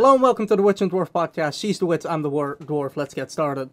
Hello and welcome to the Witch and Dwarf podcast. She's the witch, I'm the war- dwarf. Let's get started.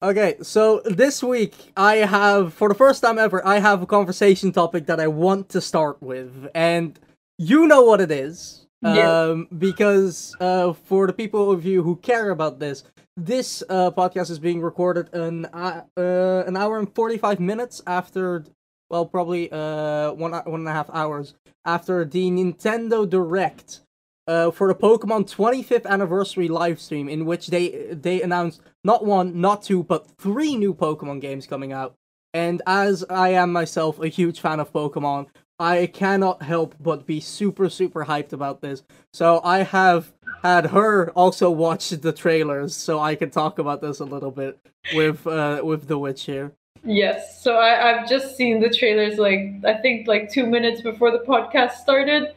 Okay, so this week I have, for the first time ever, I have a conversation topic that I want to start with, and you know what it is. Yeah. Um, because uh, for the people of you who care about this, this uh, podcast is being recorded an uh, uh, an hour and forty five minutes after, well, probably uh one one and a half hours after the Nintendo Direct uh, for the Pokemon 25th anniversary livestream in which they they announced not one, not two, but three new Pokemon games coming out. And as I am myself a huge fan of Pokemon, I cannot help but be super super hyped about this. So I have had her also watch the trailers, so I can talk about this a little bit with uh, with the witch here. Yes. So I, I've just seen the trailers like I think like two minutes before the podcast started.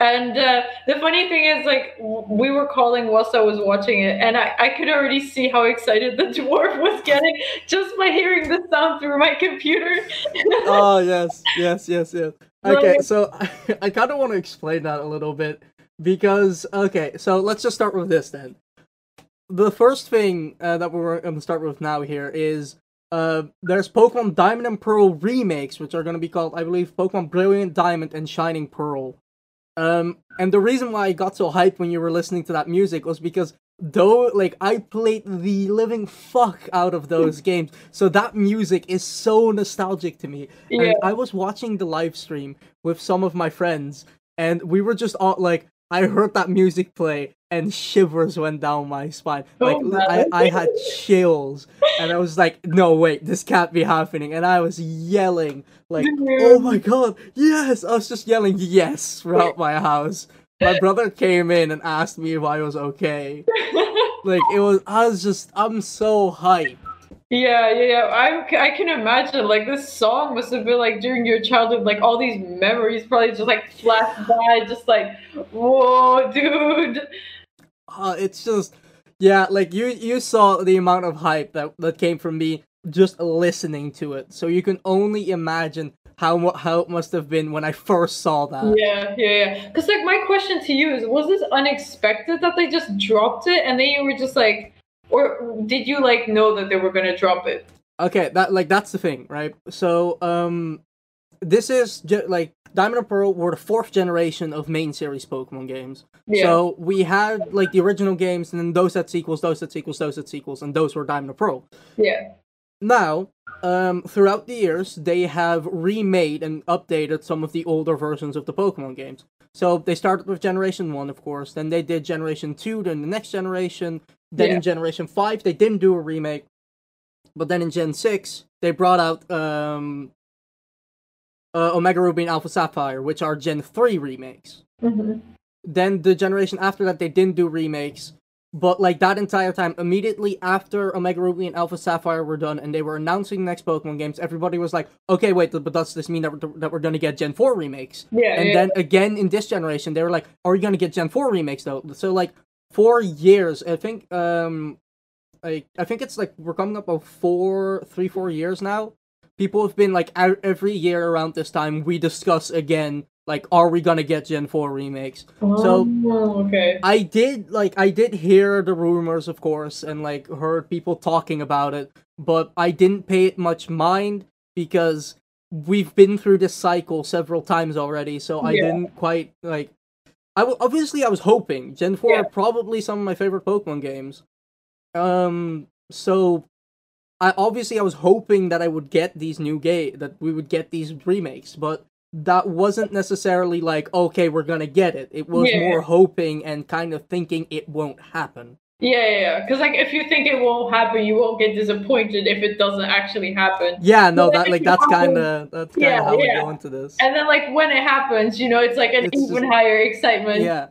And uh, the funny thing is, like, we were calling whilst I was watching it, and I, I could already see how excited the dwarf was getting just by hearing the sound through my computer. oh yes, yes, yes, yes. Okay, so I kind of want to explain that a little bit because okay, so let's just start with this then. The first thing uh, that we're going to start with now here is uh, there's Pokemon Diamond and Pearl remakes, which are going to be called, I believe, Pokemon Brilliant Diamond and Shining Pearl. Um, and the reason why I got so hyped when you were listening to that music was because though like I played the living fuck out of those games, so that music is so nostalgic to me. Yeah. And I was watching the live stream with some of my friends, and we were just all like, I heard that music play, and shivers went down my spine. Oh, Like I. I had chills, and I was like, no wait, this can't be happening, and I was yelling like, oh my god, yes! I was just yelling yes throughout my house. My brother came in and asked me if I was okay. Like it was, I was just, I'm so hyped. Yeah, yeah, yeah. I, I can imagine like this song must have been like during your childhood, like all these memories probably just like flash by, just like, whoa, dude. Uh, it's just, yeah, like you, you saw the amount of hype that that came from me just listening to it. So you can only imagine how how it must have been when I first saw that. Yeah, yeah, yeah. Because like my question to you is, was this unexpected that they just dropped it and then you were just like, or did you like know that they were gonna drop it? Okay, that like that's the thing, right? So, um, this is ge- like Diamond and Pearl were the fourth generation of main series Pokemon games. Yeah. So we had like the original games, and then those had sequels, those had sequels, those had sequels, and those were Diamond and Pearl. yeah. Now, um, throughout the years, they have remade and updated some of the older versions of the Pokemon games. So they started with Generation 1, of course, then they did Generation 2, then the next generation, then Yeah. in Generation 5, they didn't do a remake. But then in Gen 6, they brought out um, uh, Omega Ruby and Alpha Sapphire, which are Gen 3 remakes Mhm. then the generation after that they didn't do remakes but like that entire time immediately after omega ruby and alpha sapphire were done and they were announcing the next pokemon games everybody was like okay wait but does this mean that we're, that we're gonna get gen 4 remakes Yeah. and yeah. then again in this generation they were like are you gonna get gen 4 remakes though so like four years i think um like i think it's like we're coming up on four three four years now people have been like every year around this time we discuss again like are we gonna get gen 4 remakes so- Oh, okay. I did like I did hear the rumors, of course, and like heard people talking about it, but I didn't pay it much mind because we've been through this cycle several times already. So I Yeah. didn't quite like. I w- obviously I was hoping Gen Four Yeah. are probably some of my favorite Pokemon games. Um, so I obviously I was hoping that I would get these new game that we would get these remakes, but that wasn't necessarily like okay we're gonna get it. It was Yeah. more hoping and kind of thinking it won't happen. Yeah, yeah, yeah. Because like if you think it won't happen, you won't get disappointed if it doesn't actually happen. Yeah, no, that like that's kind of that's kind of Yeah, how we go into this. And then like when it happens, you know, it's like an It's even just- higher excitement. Yeah,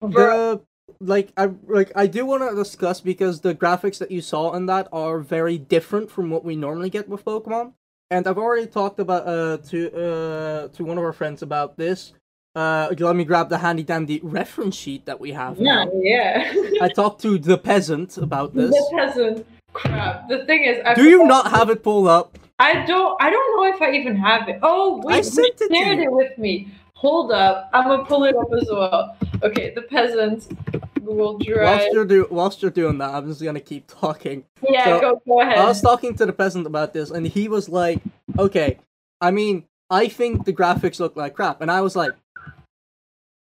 Bro- the like I like I do want to discuss because the graphics that you saw in that are very different from what we normally get with Pokemon. And I've already talked about uh to uh to one of our friends about this. Uh, let me grab the handy dandy reference sheet that we have. Yeah, now. yeah. I talked to the peasant about this. the peasant. Crap. The thing is, I Do you not have it pulled up? I don't. I don't know if I even have it. Oh wait, I you sent it to shared it with me. Hold up, I'm gonna pull it up as well. Okay, the peasant. Google Drive. Whilst you're do whilst you're doing that, I'm just gonna keep talking. yeah, so, go go ahead. I was talking to the peasant about this, and he was like, "Okay, I mean, I think the graphics look like crap," and I was like,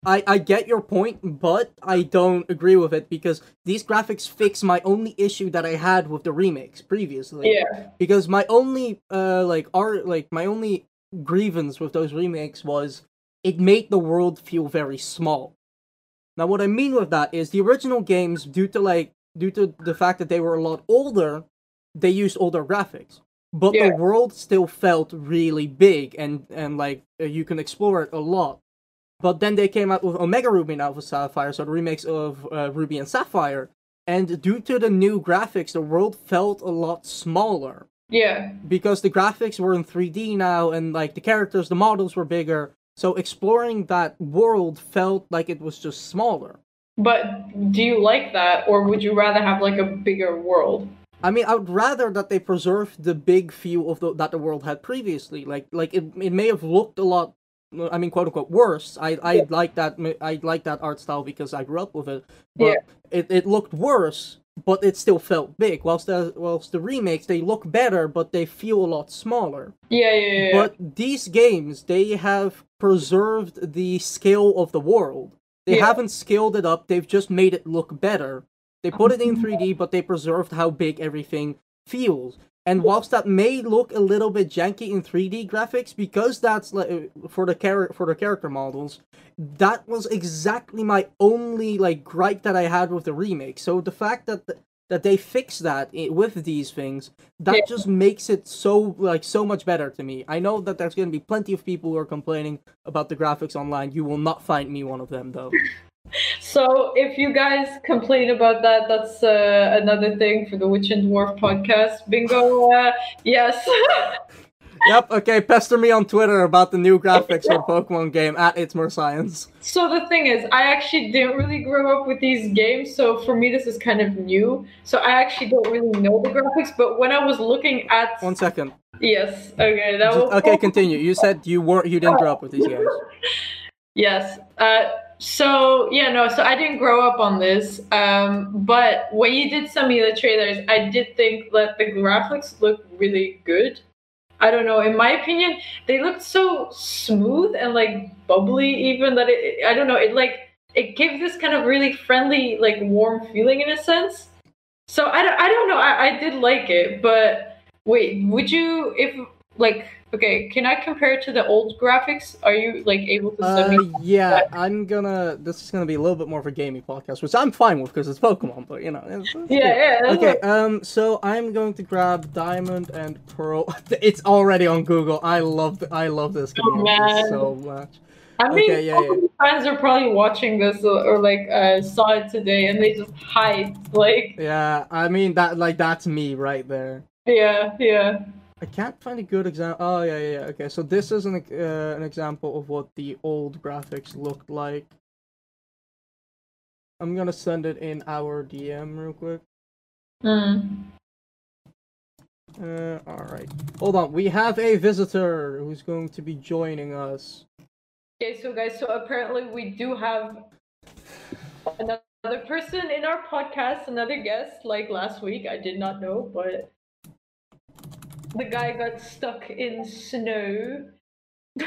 "I I get your point, but I don't agree with it because these graphics fix my only issue that I had with the remakes previously. yeah, Because my only uh like art like my only grievance with those remakes was it made the world feel very small. Now what I mean with that is the original games due to like due to the fact that they were a lot older, they used older graphics. But Yeah. the world still felt really big and and like uh, you can explore it a lot. But then they came out with Omega Ruby and Alpha Sapphire, so the remakes of uh, Ruby and Sapphire, and due to the new graphics, the world felt a lot smaller yeah, because the graphics were in 3D now and like the characters, the models were bigger. So exploring that world felt like it was just smaller. but do you like that, or would you rather have like a bigger world? I mean, I would rather that they preserve the big feel of the, that the world had previously. Like, like it, it may have looked a lot. I mean, quote unquote, worse. I, I like that. I like that art style because I grew up with it. But Yeah. it, it looked worse, but it still felt big. Whilst the whilst the remakes, they look better, but they feel a lot smaller. Yeah, yeah, yeah. But these games, they have preserved the scale of the world. They Yeah. haven't scaled it up, they've just made it look better. They put it in 3D, but they preserved how big everything feels. And whilst that may look a little bit janky in 3D graphics, because that's like for the char- for the character models, that was exactly my only like gripe that I had with the remake. So the fact that that they fix that i- with these things, that Yeah. just makes it so like so much better to me. I know that there's going to be plenty of people who are complaining about the graphics online. You will not find me one of them though. So if you guys complain about that, that's uh, another thing for the Witch and Dwarf podcast. Bingo. Uh, yes. yep. Okay. Pester me on Twitter about the new graphics for Pokemon game at It's More Science. so the thing is, I actually didn't really grow up with these games, so for me this is kind of new. So I actually don't really know the graphics, but when I was looking at One second. yes, okay, that Just- was okay. Continue. You said you weren't. you didn't grow up with these games. Yes. Uh, so yeah, no. So I didn't grow up on this, um, but when you did send me the trailers, I did think that the graphics looked really good. I don't know. In my opinion, they looked so smooth and like bubbly, even that it. I don't know. It like it gives this kind of really friendly, like warm feeling in a sense. So I don't. I don't know. I, I did like it, but wait, would you if like okay? Can I compare it to the old graphics? Are you like able to Uh, yeah, I'm gonna. This is gonna be a little bit more of a gaming podcast, which I'm fine with because it's Pokemon. But you know, it's, it's Yeah, yeah. Okay, what- um, so I'm going to grab Diamond and Pearl. It's already on Google. I love, I love this Oh, man. so much. I mean, okay, yeah, yeah. fans are probably watching this or, or like uh, saw it today and they just hyped. Like, Yeah, I mean that, like that's me right there. yeah, yeah. I can't find a good example. Oh yeah, yeah, yeah. Okay, so this is an uh, an example of what the old graphics looked like. I'm gonna send it in our DM real quick. Mm. Uh, alright. Hold on, we have a visitor who's going to be joining us. Okay, so guys, so apparently we do have another person in our podcast, another guest. Like last week, I did not know, but the guy got stuck in snow.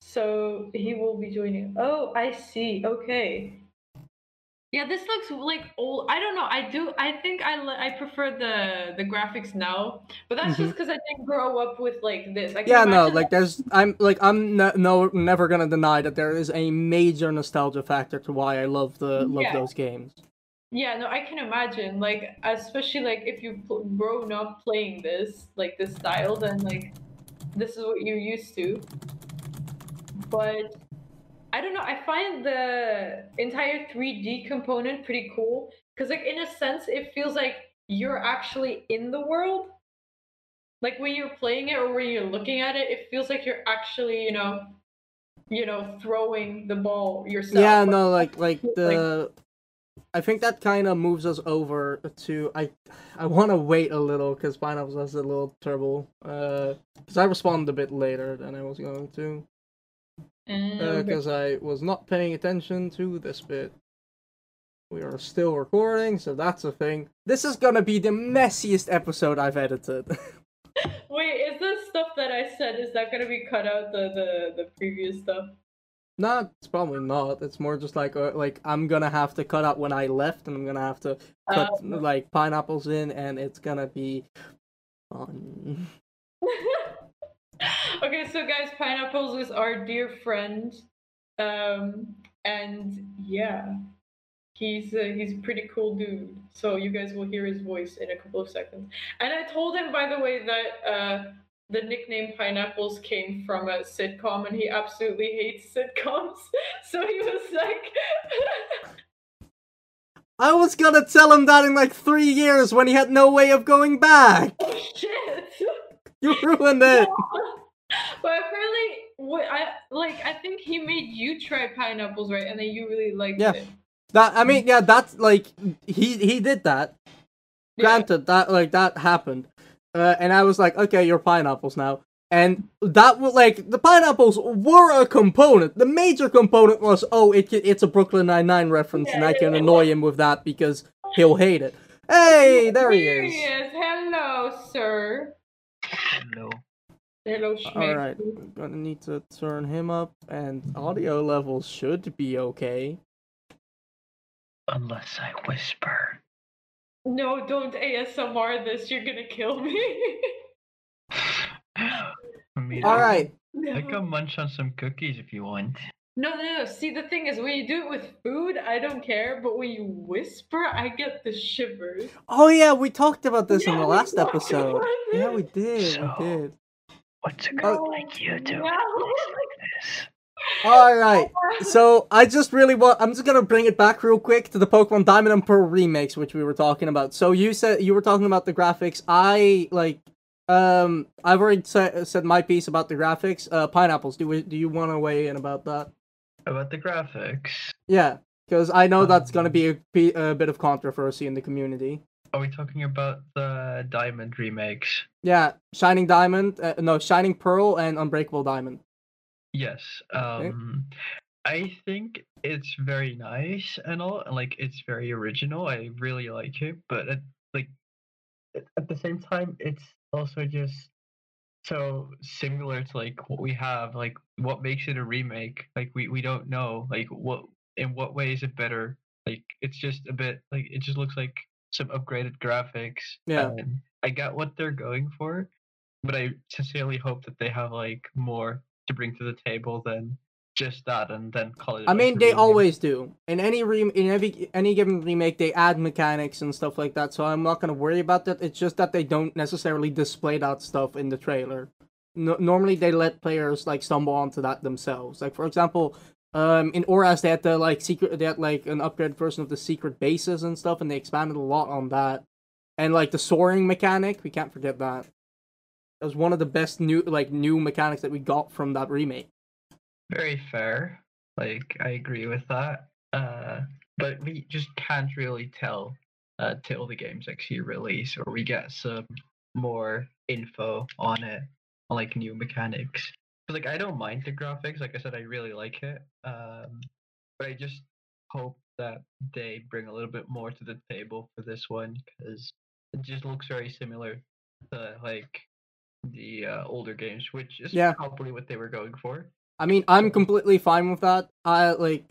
so he will be joining. Oh, I see. Okay. Yeah, this looks like old. I don't know. I do. I think I li- I prefer the the graphics now, but that's just mm-hmm. because I didn't grow up with like this. Yeah, no, like there's, I'm like I'm no, no never gonna deny that there is a major nostalgia factor to why I love the love Yeah. those games. Yeah, no, I can imagine. Like, especially like if you've pl- grown up playing this, like this style, then like this is what you're used to. But I don't know. I find the entire 3D component pretty cool because, like, in a sense, it feels like you're actually in the world. Like when you're playing it or when you're looking at it, it feels like you're actually, you know, you know, throwing the ball yourself. Yeah, no, like like like- the. I think that kind of moves us over to I. I want to wait a little because Pineapples has a little trouble. Uh, because I responded a bit later than I was going to. Because I was not paying attention to this bit. We are still recording, so that's a thing. This is gonna be the messiest episode I've edited. Wait, is this stuff that I said is that gonna be cut out the the, the previous stuff? No, it's probably not. It's more just like uh, like I'm gonna have to cut out when I left, and I'm gonna have to cut Um, like pineapples in, and it's gonna be fun. okay, so guys, pineapples is our dear friend, um, and yeah, he's uh, he's a pretty cool dude. So you guys will hear his voice in a couple of seconds. And I told him, by the way, that uh, the nickname pineapples came from a sitcom, and he absolutely hates sitcoms. So he was like. I was gonna tell him that in like three years when he had no way of going back. Oh shit! You ruined it. but apparently, what I like, I think he made you try pineapples, right? And then you really liked Yeah. it. That I mean, yeah, that's like he he did that. Yeah. Granted, that like that happened, uh, and I was like, okay, you're pineapples now, and that was like the pineapples were a component. The major component was, oh, it it's a Brooklyn Nine Nine reference, and I can annoy him with that because he'll hate it. Hey, there he Here is. he is. Hello, sir. Hello. Hello, All Schmidt. right, I'm gonna need to turn him up, and audio levels should be okay. Unless I whisper. No, don't ASMR this. You're gonna kill me. All right. me, I- right, I no. can munch on some cookies if you want. no, no, no. See, the thing is, when you do it with food, I don't care. But when you whisper, I get the shivers. Oh yeah, we talked about this in Yeah, the last episode. Yeah, we did. So- We did. What's a Oh. girl like you do No. at a place like this? All right. So I just really want. I'm just gonna bring it back real quick to the Pokemon Diamond and Pearl remakes, which we were talking about. So you said you were talking about the graphics. I like. Um, I've already sa- said my piece about the graphics. Uh, pineapples. Do we, do you want to weigh in about that? About the graphics. Yeah, because I know that's Um, gonna be a, be a bit of controversy in the community. Are we talking about the Diamond remakes? Yeah, Shining Diamond. Uh, no, Shining Pearl and Unbreakable Diamond. Yes. Um, I think it's very nice and all, and like it's very original. I really like it, but at, like at the same time, it's also just so similar to like what we have. Like, what makes it a remake? Like, we we don't know. Like, what in what way is it better? Like, it's just a bit like it just looks like some upgraded graphics. Yeah. I get what they're going for, but I sincerely hope that they have like more to bring to the table than just that and then call it. I mean, they remake. always do. In any re- in every any given remake, they add mechanics and stuff like that. So I'm not gonna worry about that. It's just that they don't necessarily display that stuff in the trailer. No- normally, they let players like stumble onto that themselves. Like for example, um, in Oras, they had the like secret. They had like an upgraded version of the secret bases and stuff, and they expanded a lot on that. And like the soaring mechanic, we can't forget that. That was one of the best new like new mechanics that we got from that remake. very fair. Like I agree with that. Uh, but we just can't really tell uh, till the game's actually release or we get some more info on it, on like new mechanics. 'Cause, like I don't mind the graphics. Like I said, I really like it. Um, but I just hope that they bring a little bit more to the table for this one because it just looks very similar to like the uh, older games, which is Yeah. probably what they were going for. I mean, I'm completely fine with that. I like,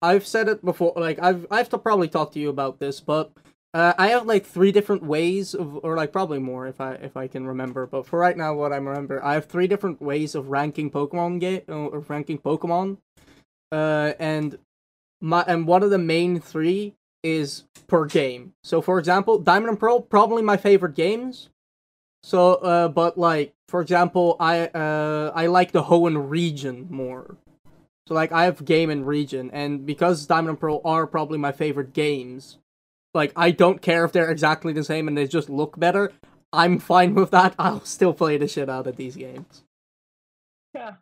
I've said it before. Like, I've I've to probably talk to you about this, but uh, I have like three different ways of, or like probably more if I if I can remember. But for right now, what I remember, I have three different ways of ranking Pokemon game or ranking Pokemon. Uh, and my and one of the main three is per game. So, for example, Diamond and Pearl probably my favorite games. So, uh, but like for example, I uh I like the Hoenn region more. So like I have game and region, and because Diamond and Pearl are probably my favorite games, like I don't care if they're exactly the same and they just look better. I'm fine with that. I'll still play the shit out of these games. Yeah.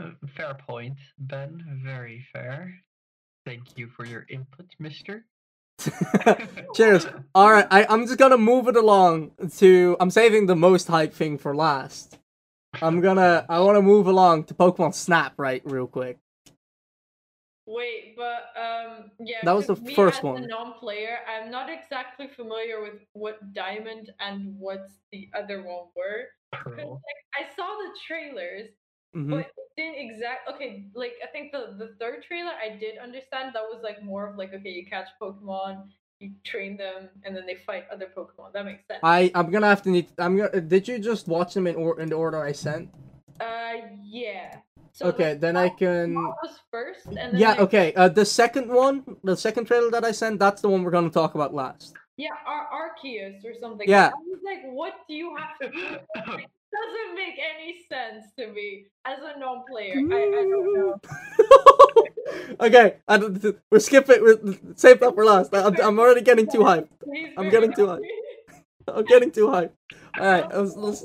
Uh, Fair point, Ben. Very fair. Thank you for your input, mister. Cheers. All right, I, I'm just gonna move it along to. I'm saving the most hype thing for last. I'm gonna. I want to move along to Pokemon Snap right real quick. Wait, but um, yeah. That was 'cause the me first as one. A non-player, I'm not exactly familiar with what Diamond and what the other one were. Pearl. like, I saw the trailers, Mhm. but it didn't exact. Okay, like I think the the third trailer I did understand that was like more of like okay, you catch Pokemon, you train them, and then they fight other Pokemon. That makes sense. I I'm gonna have to need. I'm gonna. Did you just watch them in or in the order I sent? uh, yeah. So Okay, like, then I can. Was first, and then Yeah. like, Okay. Uh, the second one, the second trailer that I sent, that's the one we're gonna talk about last. Yeah, Ar- Arceus or something. Yeah. I was like, what do you have to do? Doesn't make any sense to me as a non-player. I, I don't know. okay, I don't, we're skipping. We're save that for last. I'm, I'm already getting too hyped. I'm getting too happy. I'm getting too hyped. All right, let's, let's...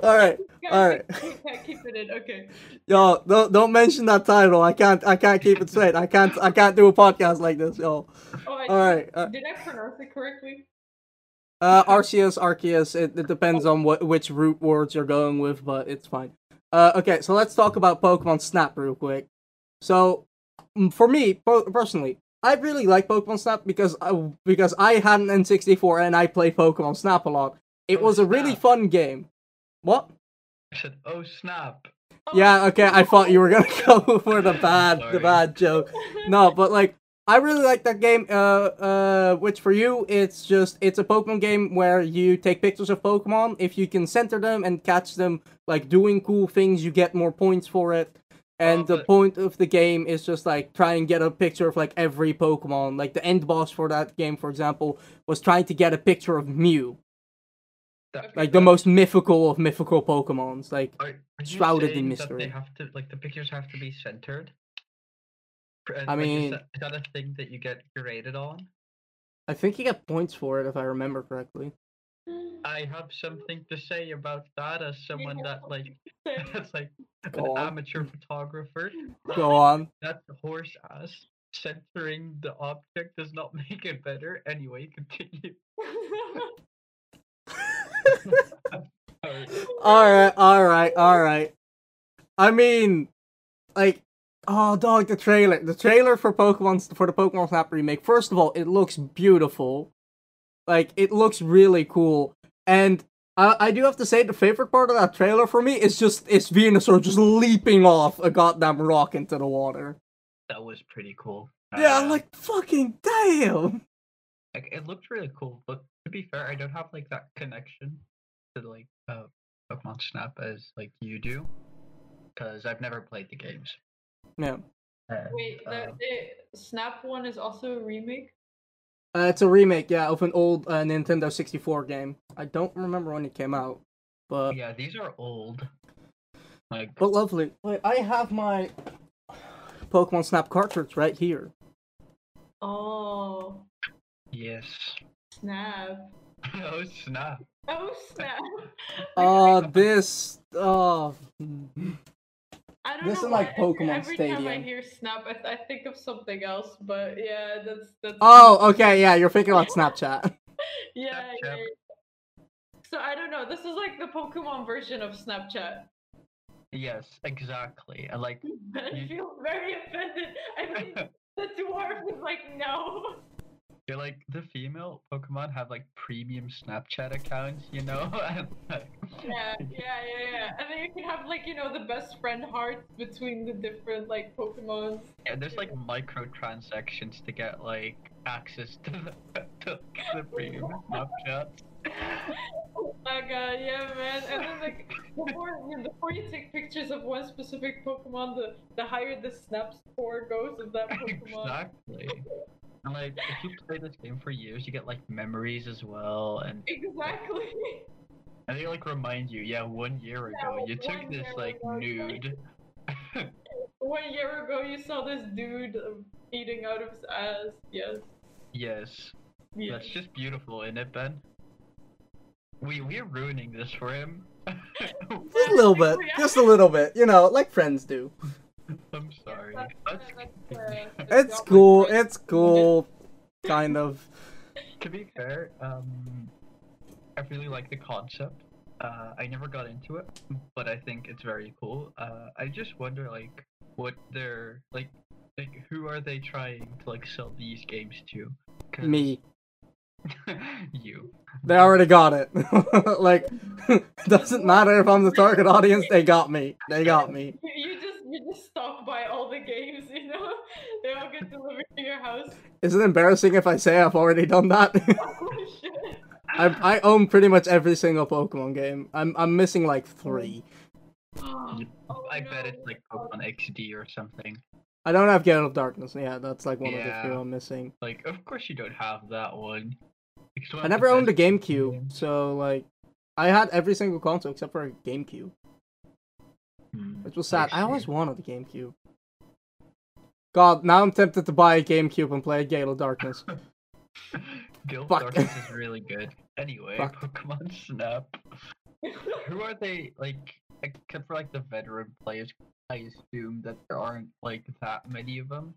all right, all right. keep- Can't keep it in. Okay. Yo, don't don't mention that title. I can't. I can't keep it straight. I can't. I can't do a podcast like this, yo. Oh, I All right. Uh, Did I pronounce it correctly? Uh Arceus, Arceus. It, it depends on what which root words you're going with, but it's fine. Uh, okay, so let's talk about Pokemon Snap real quick. So, mm, for me po- personally, I really like Pokemon Snap because I, because I had an N64 and I play Pokemon Snap a lot. It Oh, was a really snap. fun game. What? I said, oh snap. Yeah, okay. I thought you were gonna go for the bad, the bad joke. No, but like I really like that game. Uh, uh, which for you, it's just it's a Pokemon game where you take pictures of Pokemon. If you can center them and catch them, like doing cool things, you get more points for it. And Oh, the but- point of the game is just like try and get a picture of like every Pokemon. Like the end boss for that game, for example, was trying to get a picture of Mew, like the most mythical of mythical Pokemons. Like Are, are you shrouded in mystery. That they have to like the pictures have to be centered. Uh, I mean, is that- is that a thing that you get graded on? I think you get points for it if I remember correctly. I have something to say about that as someone that like that's like an on. amateur photographer. Go on. That horse ass centering the object does not make it better. Anyway, continue. All right, all right, all right. I mean, like, oh, dog, the trailer, the trailer for Pokemon for the Pokemon Snap remake. First of all, it looks beautiful. Like, it looks really cool, and I, I do have to say the favorite part of that trailer for me is just is Venusaur just leaping off a goddamn rock into the water. That was pretty cool. Yeah, Uh, I'm like fucking damn. like it looked really cool, but to be fair, I don't have like that connection to like uh Pokemon Snap as like you do, because I've never played the games. Yeah, And, Wait, the, um, the Snap one is also a remake. uh, it's a remake, yeah, of an old uh, Nintendo 64 game. I don't remember when it came out, but yeah, these are old. Like But lovely. Wait, I have my Pokemon Snap cartridge right here. Oh, yes. snap! oh snap! Oh snap! Uh, this. Oh. I don't this know is like why every- Pokemon every time I hear snap, I, th- I think of something else. But yeah, that's that's. Oh, okay, yeah, you're thinking about Snapchat. Yeah, yeah, Snapchat. yeah. So I don't know. This is like the Pokemon version of Snapchat. Yes, exactly. I like. I You- feel very offended. I mean, the dwarf is like, no. You're like the female Pokemon have like premium Snapchat accounts, you know? and, like, Yeah, yeah, yeah, yeah. And then you can have like you know the best friend hearts between the different like Pokemons. yeah, there's like microtransactions to get like access to the, to the premium Snapchat. Oh my god, yeah, man. And then like the more you the more you take pictures of one specific Pokemon, the the higher the snap score goes of that Pokemon. Exactly. And like, if you play this game for years, you get like memories as well, and Exactly. and they like remind you, yeah, one year ago Yeah, you took this like ago, yeah. nude. One year ago, you saw this dude uh, eating out of his ass. Yes. yes, yes. that's just beautiful, isn't it, Ben? We we're ruining this for him. Just a little bit. Just a little bit. You know, like friends do. I'm sorry. that's- It's cool. It's cool. Kind of. to be fair, um, I really like the concept. Uh, I never got into it, but I think it's very cool. Uh, I just wonder, like, what they're like. Like, who are they trying to like sell these games to? 'Cause- Me. you. They already got it. like, doesn't matter if I'm the target audience. They got me. They got me. You just you just stop by all the games, you know? They all get delivered to your house. Is it embarrassing if I say I've already done that? Oh shit. I I own pretty much every single Pokemon game. I'm I'm missing like three. Um, oh, I bet it's like Pokemon XD or something. I don't have Gale of Darkness. Yeah, that's like one of the Yeah. few I'm missing. Like, of course you don't have that one. I never owned a GameCube, so like, I had every single console except for a GameCube, Hmm. which was sad. I always wanted a GameCube. God, now I'm tempted to buy a GameCube and play Gale of Darkness. Guild Fuck. Darkness is really good. Anyway, Fuck. Pokemon Snap. Who are they like? Except for like the veteran players, I assume that there aren't like that many of them.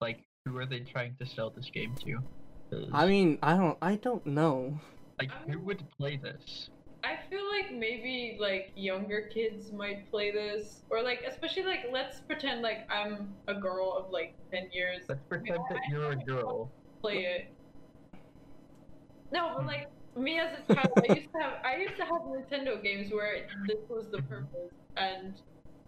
Like, who are they trying to sell this game to? I mean, I don't, I don't know. like, who would play this? I feel like maybe like younger kids might play this, or like especially like let's pretend like I'm a girl of like ten years, Let's pretend that you're a girl. play it. No, but hmm. like me as a child, I used to have I used to have Nintendo games where this was the mm-hmm. purpose, and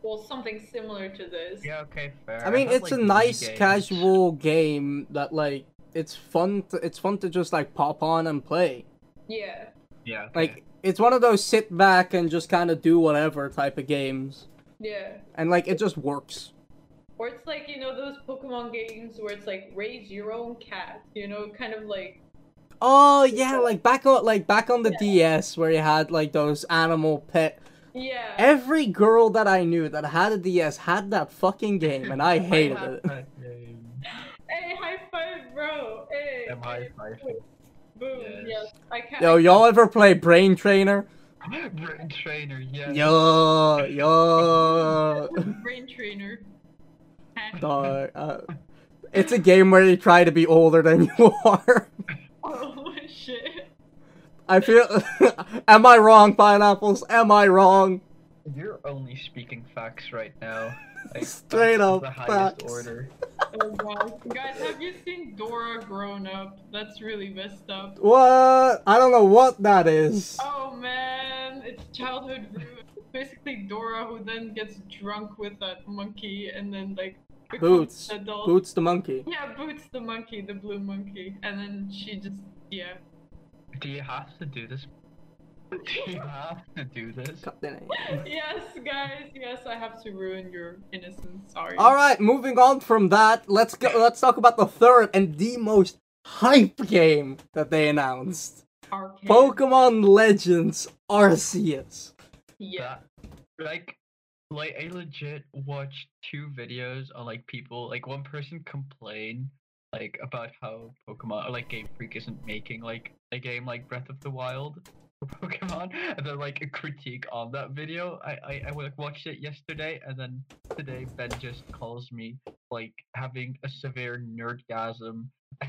well something similar to this. Yeah, okay, fair. I mean, had, it's like, a nice games. casual game that like it's fun. To, it's fun to just like pop on and play. Yeah. Yeah, okay. Like it's one of those sit back and just kind of do whatever type of games, Yeah. and like it just works. Or it's like, you know, those Pokemon games where it's like raise your own cat, you know, kind of like Oh yeah, like back on like back on the DS where you had like those animal pet. Yeah. Every girl that I knew that had a DS had that fucking game, and I hated had it. Hey, high five, bro. Hey. Am I five? Boom. Yes. Yes. I can't. Yo, y'all ever play Brain Trainer? Brain trainer, yeah. Yo, yo. Brain trainer. Dog, uh, it's a game where you try to be older than you are. Oh shit. I feel. Am I wrong, pineapples? Am I wrong? You're only speaking facts right now. Like, Straight up the highest facts. order. Oh god. Guys, have you seen Dora grown up? That's really messed up. What? I don't know what that is. Oh man, it's childhood ruin. Basically Dora who then gets drunk with that monkey and then like Boots. adult. Boots the monkey. Yeah, Boots the monkey, the blue monkey. And then she just yeah. Do you have to do this? Do you have to do this? God damn it. Yes, guys, yes, I have to ruin your innocence. Sorry. All right, moving on from that, let's go. Let's talk about the third and the most hype game that they announced: Arcade. Pokemon Legends Arceus. Yeah. That, like, like I legit watched two videos on like people. Like one person complained like about how Pokemon or like Game Freak isn't making like a game like Breath of the Wild for Pokemon, and then like a critique on that video. I I, I like, watched it yesterday, and then today Ben just calls me like having a severe nerdgasm.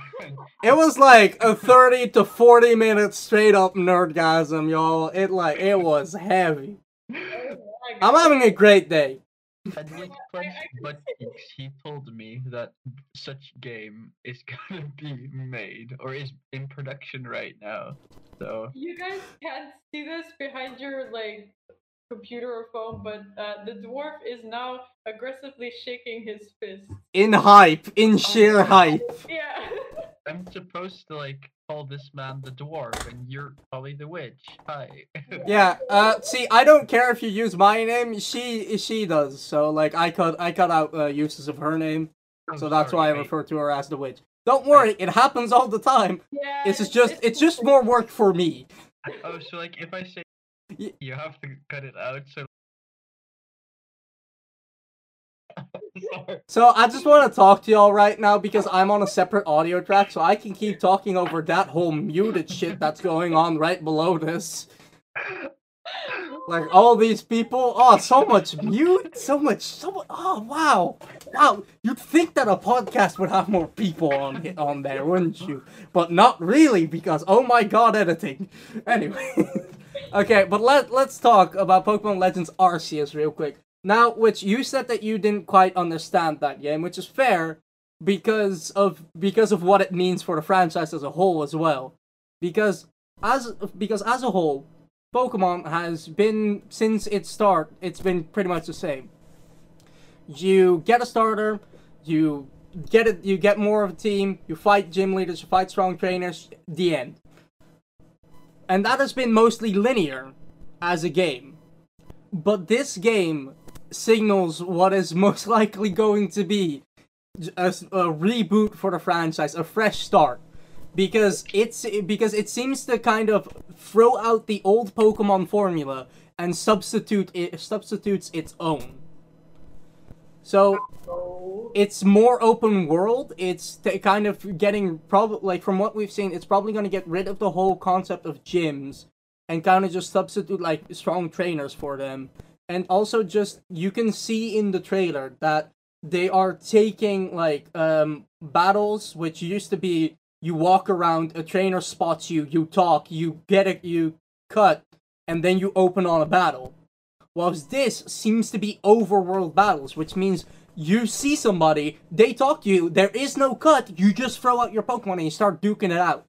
It was like a 30 to 40 minute straight up nerdgasm, y'all. It like it was heavy. I'm having a great day. And with Clenched Butt Cheeks, he told me that such game is gonna be made or is in production right now. So You guys can't see this behind your like computer or phone, but uh, the dwarf is now aggressively shaking his fist. In hype, in sheer hype. Yeah. I'm supposed to like call this man the dwarf, and you're probably the witch. Hi. Yeah, uh, see, I don't care if you use my name. She she does. So like, I cut I cut out uh, uses of her name. I'm So that's why I sorry, refer to her as the witch. Don't worry, it happens all the time. yeah. It's just it's just more work for me. Oh, so like if I say you have to cut it out, so. So I just want to talk to y'all right now because I'm on a separate audio track, so I can keep talking over that whole muted shit that's going on right below this. Like all these people, oh, so much mute, so much, so much. Oh wow, wow! You'd think that a podcast would have more people on it on there, wouldn't you? But not really, because oh my god, editing. Anyway, okay, but let let's talk about Pokemon Legends Arceus real quick. Now, which you said that you didn't quite understand that game, which is fair because of because of what it means for the franchise as a whole as well. Because as because as a whole, Pokemon has been since its start, it's been pretty much the same. You get a starter, you get it you get more of a team, you fight gym leaders, you fight strong trainers, the end. And that has been mostly linear as a game. But this game signals what is most likely going to be a, a reboot for the franchise, a fresh start because it's because it seems to kind of throw out the old Pokemon formula and substitute it substitutes its own. So it's more open world. It's kind of getting probably like from what we've seen, it's probably going to get rid of the whole concept of gyms and kind of just substitute like strong trainers for them. And also just you can see in the trailer that they are taking like um battles which used to be you walk around, a trainer spots you, you talk, you get it, you cut, and then you open on a battle. Whilst this seems to be overworld battles, which means you see somebody, they talk to you, there is no cut, you just throw out your Pokemon and you start duking it out.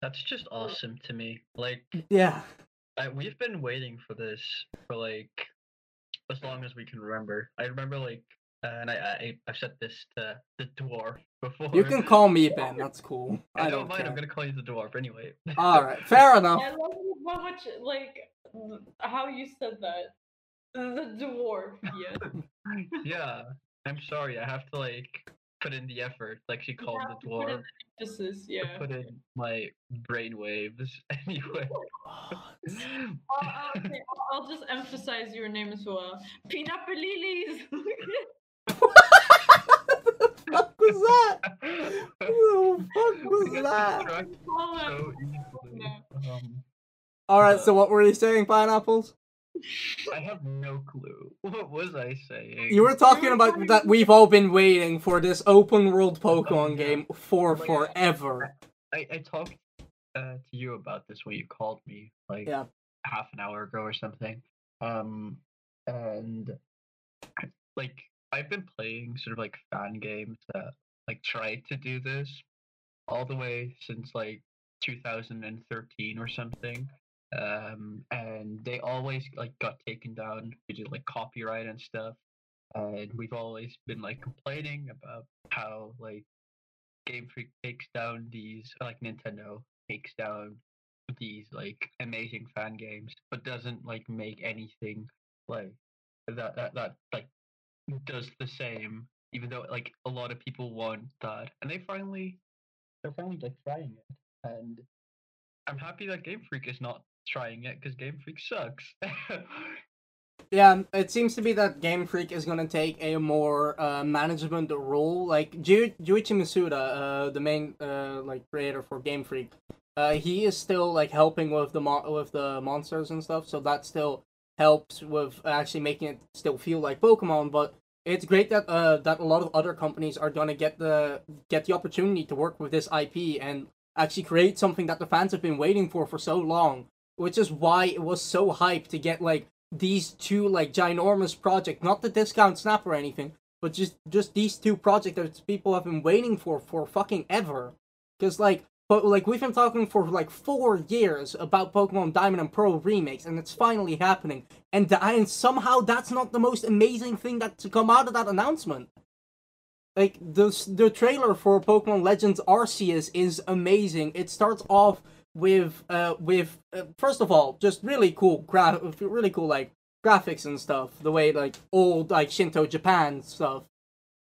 That's just awesome to me. Like, Yeah. I, we've been waiting for this for like as long as we can remember. I remember like, uh, and I, I I've said this to the dwarf before. You can call me Ben, that's cool. I, I don't don't mind. I'm gonna call you the dwarf anyway. Alright, fair enough. I love how much like how you said that. The dwarf, Yeah. yeah. I'm sorry. I have to like put in the effort, like she called have the to put in dwarf. Emphasis, to yeah. Put in my brain waves anyway. I'll, I'll, okay, I'll- I'll just emphasize your name as well. Pinapalilis! what the fuck was that? What the fuck was that? So. Um, Alright, so what were you saying, pineapples? I have no clue. What was I saying? You were talking about that we've all been waiting for this open world Pokemon yeah. game for Oh forever. I, I talked uh, to you about this when you called me like Yeah. half an hour ago or something. Um, and like I've been playing sort of like fan games that like tried to do this all the way since like 2013 or something. Um, and they always like got taken down due to like copyright and stuff. And we've always been like complaining about how like Game Freak takes down these, like Nintendo takes down these like amazing fan games, but doesn't like make anything like that that that like does the same. Even though like a lot of people want that, and they finally they're finally like trying it, and I'm happy that Game Freak is not trying it because Game Freak sucks. Yeah, it seems to be that Game Freak is gonna take a more uh, management role. Like Ju- Junichi Masuda, uh, the main uh, like creator for Game Freak, uh, he is still like helping with the mo- with the monsters and stuff. So that still helps with actually making it still feel like Pokemon. But it's great that uh, that a lot of other companies are gonna get the get the opportunity to work with this IP and actually create something that the fans have been waiting for for so long. Which is why it was so hyped to get like these two like ginormous project, not the discount snap or anything, but just just these two projects that people have been waiting for for fucking ever. Cause like, but like we've been talking for like four years about Pokemon Diamond and Pearl remakes, and it's finally happening. And and somehow that's not the most amazing thing that to come out of that announcement. Like the the trailer for Pokemon Legends Arceus is amazing. It starts off with uh with uh, first of all just really cool really cool like graphics and stuff the way like old like shinto japan stuff.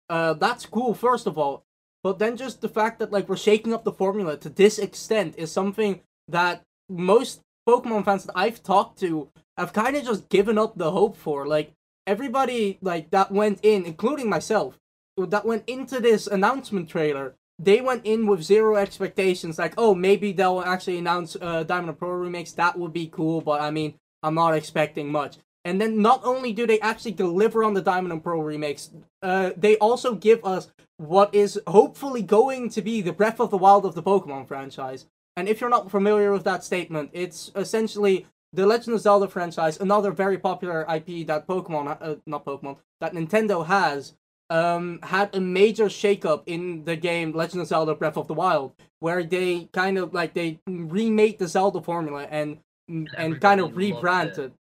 Uh that's cool first of all. But then just the fact that like we're shaking up the formula to this extent is something that most pokemon fans that i've talked to have kind of just given up the hope for. Like everybody like that went in including myself that went into this announcement trailer they went in with zero expectations. Like oh maybe they'll actually announce uh, diamond and pearl remakes. That would be cool but i mean i'm not expecting much. And then not only do they actually deliver on the diamond and pearl remakes uh, they also give us what is hopefully going to be the breath of the wild of the pokemon franchise. And if you're not familiar with that statement it's essentially the Legend of Zelda franchise, another very popular IP that Pokemon, uh, not Pokemon, that Nintendo has, um, had a major shakeup in the game Legend of Zelda Breath of the Wild, where they kind of like they remade the Zelda formula and and kind of rebranded. it.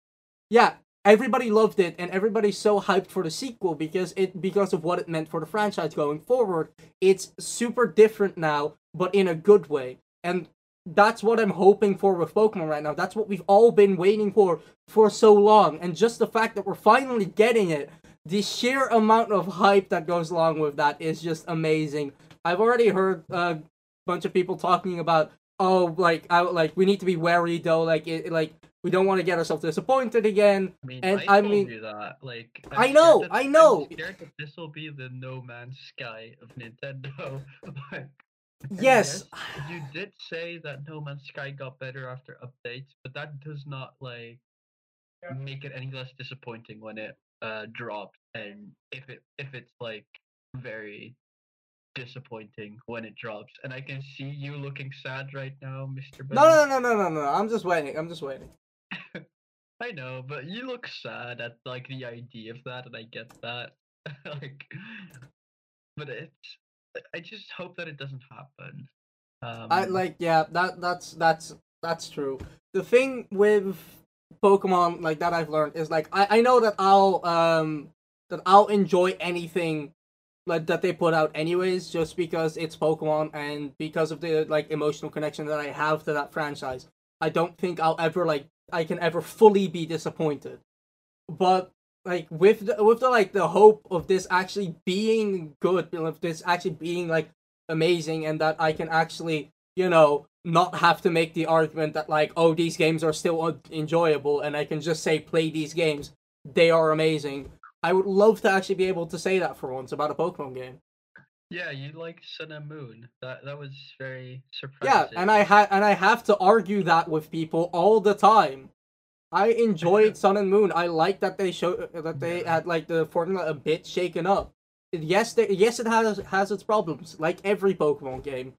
Yeah, everybody loved it, and everybody's so hyped for the sequel because it because of what it meant for the franchise going forward. It's super different now, but in a good way, and that's what I'm hoping for with Pokemon right now. That's what we've all been waiting for for so long, and just the fact that we're finally getting it, the sheer amount of hype that goes along with that is just amazing. I've already heard a bunch of people talking about, oh, like, I, like we need to be wary though, like, it, like we don't want to get ourselves disappointed again. I mean, And I, I told mean- you that. Like, I I'm know, that- I know. I'm scared that this will be the No Man's Sky of Nintendo. but and Yes, you did say that No Man's Sky got better after updates, but that does not like make it any less disappointing when it uh drops, and if it if it's like very disappointing when it drops. And I can see you looking sad right now, Mr. Ben. no, no, no, no, no, no. I'm just waiting. I'm just waiting. I know, but you look sad at like the idea of that, and I get that. like, but it's. I just hope that it doesn't happen. Um, I like yeah, that that's that's that's true. The thing with Pokemon like that I've learned is like I, I know that I'll um that I'll enjoy anything like that they put out anyways just because it's Pokemon and because of the like emotional connection that I have to that franchise. I don't think I'll ever like I can ever fully be disappointed. But like with the with the like the hope of this actually being good, of this actually being like amazing and that I can actually, you know, not have to make the argument that like, oh, these games are still enjoyable and I can just say play these games. They are amazing. I would love to actually be able to say that for once about a Pokemon game. yeah, you like Sun and Moon. That that was very surprising. Yeah, and I ha- and I have to argue that with people all the time. I enjoyed Sun and Moon. I like that they show that they had like the formula a bit shaken up. Yes, they, yes, it has has its problems, like every Pokemon game,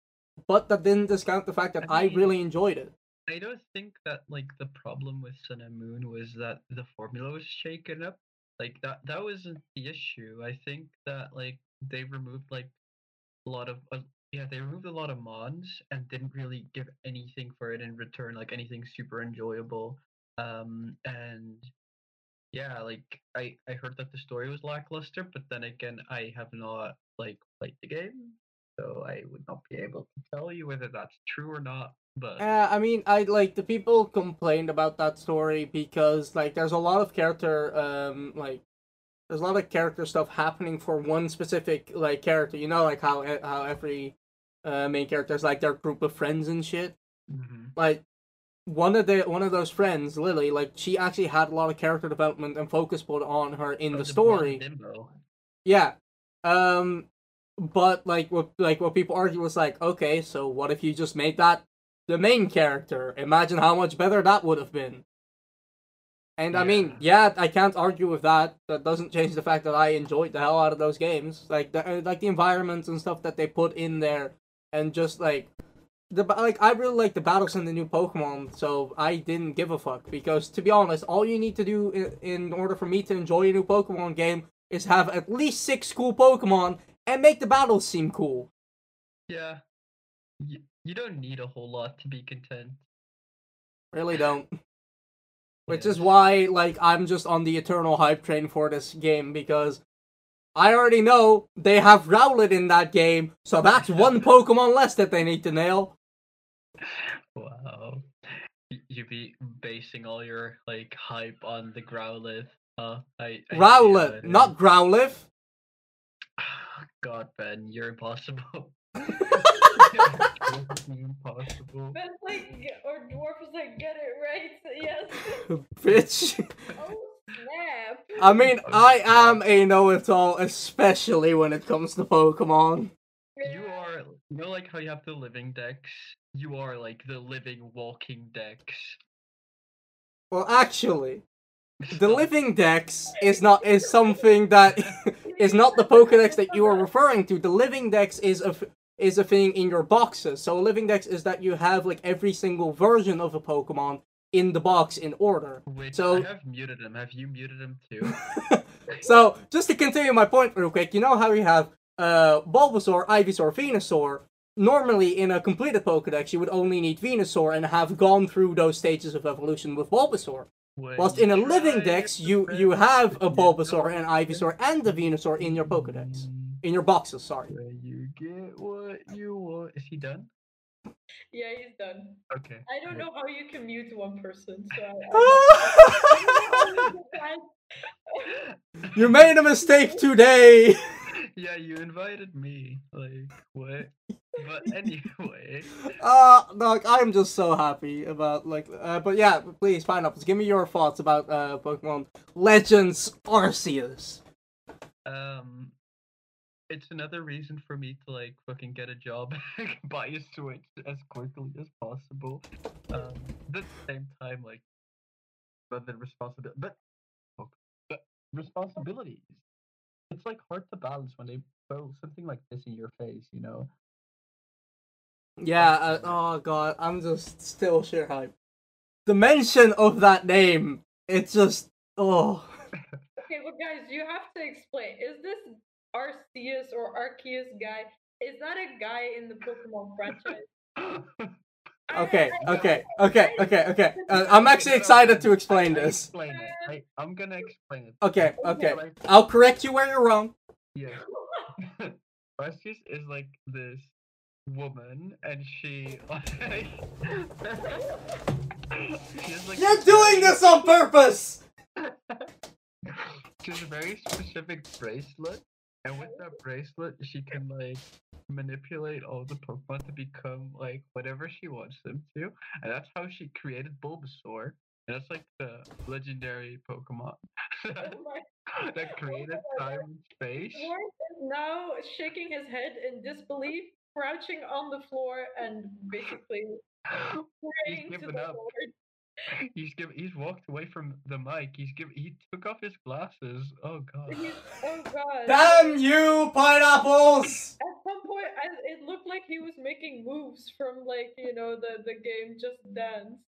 but that didn't discount the fact that I I really enjoyed it. I don't think that like the problem with Sun and Moon was that the formula was shaken up. Like that that wasn't the issue. I think that like they removed like a lot of uh, yeah they removed a lot of mons and didn't really give anything for it in return like anything super enjoyable. Um and yeah like I I heard that the story was lackluster, but then again I have not like played the game, so I would not be able to tell you whether that's true or not. But Uh, I mean, I like the people complained about that story because like there's a lot of character um like there's a lot of character stuff happening for one specific like character. You know, like how how every uh, main character is like their group of friends and shit. Mhm. Like one of the one of those friends, Lily, like she actually had a lot of character development and focus put on her in Oh, the story. Yeah. Um but like what like what people argue was like, okay, so what if you just made that the main character? Imagine how much better that would have been. And I mean, yeah, I can't argue with that. That doesn't change the fact that I enjoyed the hell out of those games. Like the uh, like the environments and stuff that they put in there and just like the like I really like the battles in the new Pokemon, so I didn't give a fuck because to be honest, all you need to do in, in order for me to enjoy a new Pokemon game is have at least six cool Pokemon and make the battles seem cool. Yeah. You, you don't need a whole lot to be content. Really don't. Which is why like I'm just on the eternal hype train for this game because I already know they have Rowlet in that game, so that's one Pokemon less that they need to nail. Wow. Y- You be basing all your like hype on the Growlithe. Uh, I, I Rowlet, not. Growlithe. God, Ben, you're impossible. impossible. Ben's like, or dwarf is like, get it right. Yes. Bitch. Oh snap. I mean, oh, I am a know-it-all, especially when it comes to Pokemon. You are, you know, like how you have the living dex. You are like the living, walking dex. Well, actually, the living dex is not is something that is not the Pokedex that you are referring to. The living dex is a is a thing in your boxes. So a living dex is that you have like every single version of a Pokemon in the box in order. Wait, So- I have muted him. Have you muted him too? So just to continue my point real quick, you know how we have uh Bulbasaur, Ivysaur, Venusaur. Normally in a completed Pokedex, you would only need Venusaur and have gone through those stages of evolution with Bulbasaur. When Whilst in a living try dex, you you have a Bulbasaur, don't an Ivysaur, and a Venusaur in your Pokedex. In your boxes, sorry. You get what you want. Is he done? Yeah, he's done. Okay. I don't know how you can mute one person, so I, I you made a mistake today. yeah, you invited me. Like what? But anyway, Uh, like I'm just so happy about like, uh, but yeah, please, pineapples, give me your thoughts about uh Pokemon Legends Arceus. um, it's another reason for me to like fucking get a job, buy a Switch as quickly as possible. Um, but at the same time, like, but the responsibility, but, but responsibilities. It's like hard to balance when they throw something like this in your face, you know. Yeah. Uh, oh god, I'm just still shit hype. The mention of that name, it's just oh. Okay, but guys, you have to explain. Is this Arceus or Arceus guy? Is that a guy in the Pokemon franchise? I- Okay, okay, okay, okay, okay. Uh, I'm actually excited to explain this. Explain it. I, I'm gonna explain it. Okay, okay. I'll correct you where you're wrong. Yeah. Arceus is like this woman, and she. she has like. You're doing this on purpose. She has a very specific bracelet, and with that bracelet, she can like manipulate all the Pokemon to become like whatever she wants them to, and that's how she created Bulbasaur. And that's like the legendary Pokemon that created time and space. Lord is now shaking his head in disbelief, crouching on the floor, and basically praying to the up. Lord. He's given. He's walked away from the mic. He's given. He took off his glasses. Oh god. He's, oh god. Damn you, pineapples! At some point, I, it looked like he was making moves from like you know the the game Just Dance.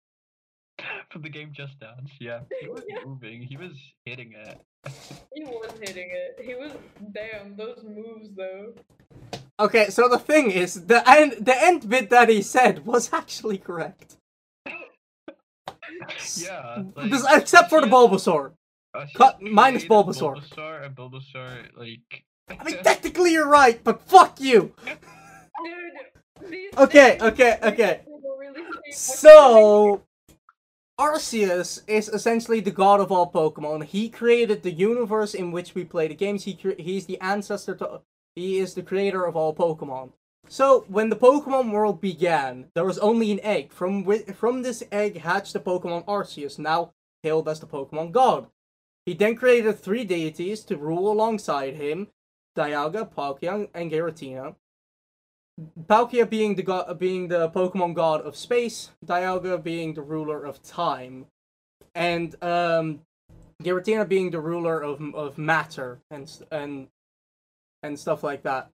From the game Just Dance. Yeah. He was Yeah. moving. He was hitting it. He was hitting it. He was damn those moves though. Okay, so the thing is, the end, the end bit that he said was actually correct. Yeah. Bes- like, except for the Arceus- Bulbasaur. Cut- minus created Bulbasaur. Bulbasaur and Bulbasaur like. I mean, technically you're right, but fuck you. Dude, Okay, okay, okay. people really see what So, Arceus is essentially the god of all Pokemon. He created the universe in which we play the games. He cre- he's the ancestor to. He is the creator of all Pokemon. So when the Pokemon world began, there was only an egg. From from this egg hatched the Pokemon Arceus, now hailed as the Pokemon God. He then created three deities to rule alongside him: Dialga, Palkia, and Giratina. Palkia being the god, being the Pokemon god of space, Dialga being the ruler of time, and um, Giratina being the ruler of of matter and and and stuff like that.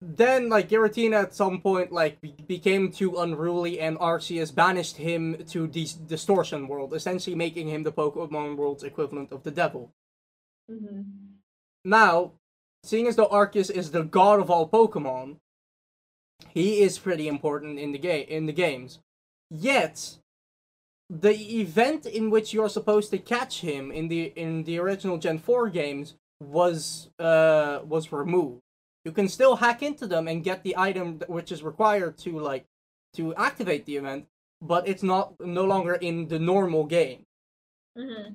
Then, like Giratina, at some point, like be- became too unruly, and Arceus banished him to the Distortion World, essentially making him the Pokemon world's equivalent of the Devil. Mhm. Now, seeing as though Arceus is the god of all Pokemon, he is pretty important in the game in the games. Yet, the event in which you're supposed to catch him in the in the original Gen 4 games was uh was removed. You can still hack into them and get the item which is required to like to activate the event, but it's not no longer in the normal game Mhm.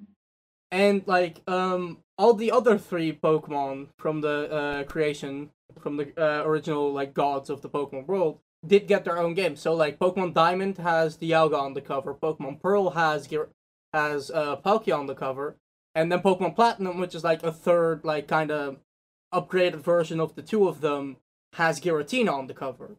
and like um all the other three pokemon from the uh creation from the uh, original like gods of the pokemon world did get their own game so like pokemon diamond has dialga on the cover pokemon pearl has has uh palkia on the cover and then pokemon platinum which is like a third like kind of upgraded version of the two of them has giratina on the cover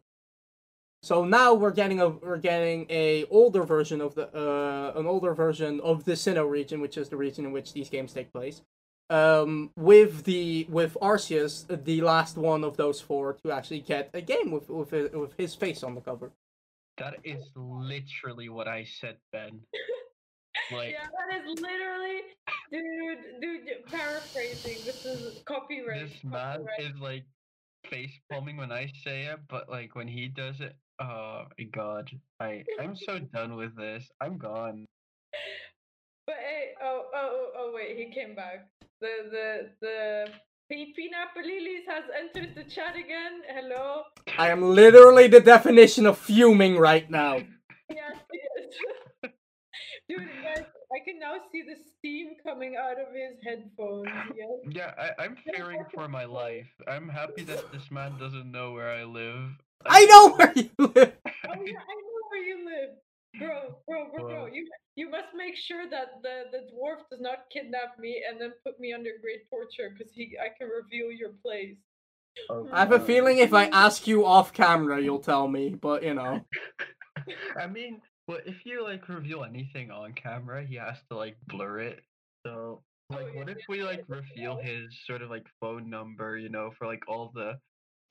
so now we're getting a we're getting a older version of the uh an older version of the Sinnoh region, which is the region in which these games take place. Um, with the with Arceus, the last one of those four to actually get a game with with his, with his face on the cover. That is literally what I said, Ben. Like, yeah, that is literally, dude, dude. Paraphrasing. This is copyright. this man copyright. is like face palming when I say it, but like when he does it, oh my god, I I'm so done with this. I'm gone. But hey, oh, oh, oh, oh, wait, he came back. The the the P- Pinapolilis has entered the chat again. Hello. I am literally the definition of fuming right now. Yes, yes. Dude, guys, I can now see the steam coming out of his headphones. Yes. Yeah, I, I'm fearing for my life. I'm happy that this man doesn't know where I live. I know where you live. Oh yeah, I know where you live. Bro, bro, bro, bro. Well- You you must make sure that the, the dwarf does not kidnap me and then put me under great torture because he I can reveal your place. Oh, I have a feeling if I ask you off camera, you'll tell me. But you know, I mean, well, if you like reveal anything on camera, he has to like blur it. So, Oh, like, yeah, what if we like yeah. reveal his sort of like phone number, you know, for like all the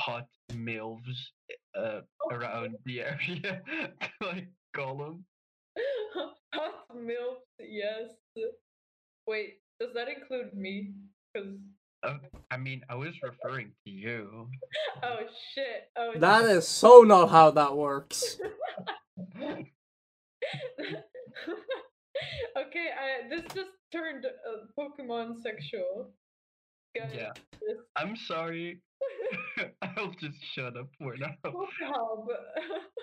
hot milfs uh Oh, around the area to like call him? Hot milk, yes. Wait, does that include me? Because I mean, I was referring to you. oh shit, oh that is so not how that works. okay, I this just turned uh, Pokemon sexual. Guys, Yeah. this I'm sorry. I'll just shut up for now. Pokehub.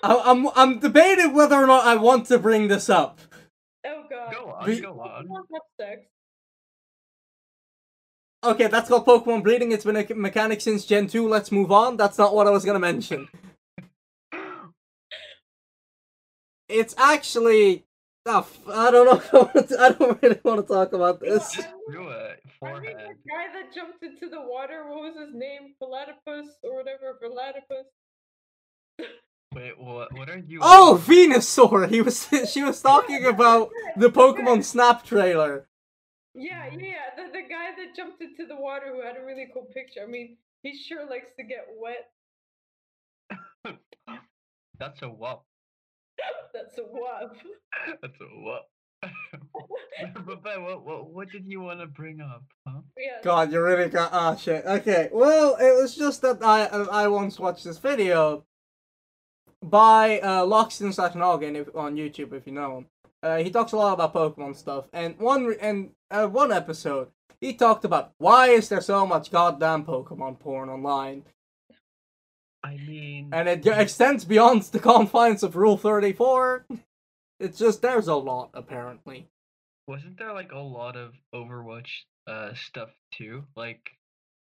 I- I'm I'm debating whether or not I want to bring this up. oh god. Go on, We- go on. Pokemon have sex. Okay, that's called Pokemon breeding. It's been a mechanic since Gen 2. Let's move on. That's not what I was gonna mention. It's actually. Oh, f- I don't know. I want to- I don't really want to talk about this. I mean- Do it. I mean, the guy that jumped into the water, what was his name? Platypus or whatever, Platypus. Wait, what? What are you? Oh, Venusaur! He was. She was talking about the Pokemon Snap trailer. Yeah, yeah, the, the guy that jumped into the water who had a really cool picture. I mean, he sure likes to get wet. That's a whoop. That's a what? That's a whoop. but Ben, what, what what did you want to bring up? Huh? Yeah. God, you really got. Ah, shit. Okay, well, it was just that I I once watched this video by uh, Lockstin slash Gnoggin if, on YouTube if you know him. Uh, he talks a lot about Pokemon stuff, and one and uh, one episode he talked about why is there so much goddamn Pokemon porn online, I mean, and it extends beyond the confines of Rule Thirty Four. It's just there's a lot apparently. wasn't there like a lot of Overwatch uh stuff too? Like,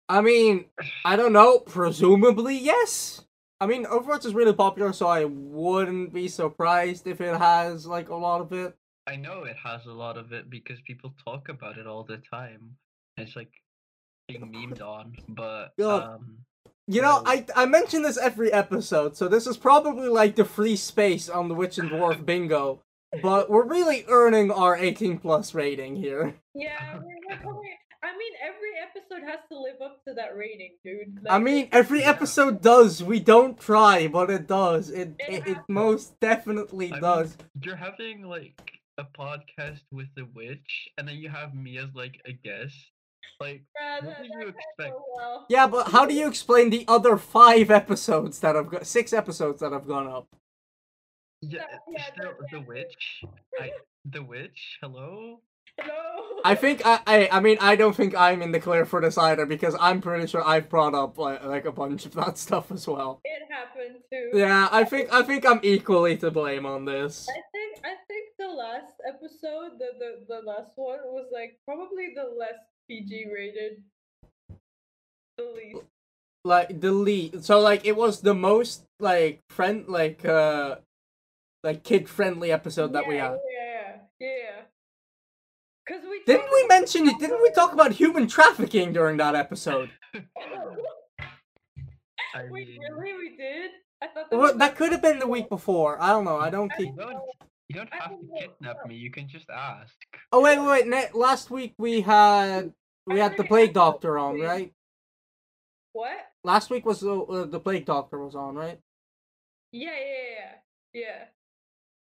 I mean, I don't know. Presumably, yes. I mean, Overwatch is really popular, so I wouldn't be surprised if it has like a lot of it. I know it has a lot of it because people talk about it all the time. It's like being memed on, but um, You know, I I mention this every episode, so this is probably like the free space on the Witch and Dwarf bingo. But we're really earning our 18 plus rating here. Yeah, we're, we're. I mean, every episode has to live up to that rating, dude. I mean, every Yeah. episode does. We don't try, but it does. It It it, it most definitely I mean, does. you're having like a podcast with the witch, and then you have me as like a guest. Like, yeah, what that, that you expect? well. Yeah, but how do you explain the other five episodes that have got six episodes that have gone up? yeah, uh, yeah, still that- the witch. I, the witch. Hello. Hello. I think I, I I mean I don't think I'm in the clear for this either because I'm pretty sure I've brought up like, like a bunch of that stuff as well. it happened too. Yeah, I think I think I'm equally to blame on this. I think I think the last episode, the, the the last one was like probably the less PG rated. The least. Like the lead, so like it was the most like friend like uh like kid friendly episode that we yeah, had. Yeah, yeah, yeah. Cause we Didn't we mention it? Didn't we talk about human trafficking during that episode? I Wait, really? We did? I thought that Well, that could have been the week before. I don't know. I don't keep. you don't, you don't have to kidnap me. You can just ask. Oh wait, wait, wait. Ne- last week we had we had the plague doctor on, right? What? Last week was the uh, the plague doctor was on, right? Yeah, yeah, yeah. Yeah.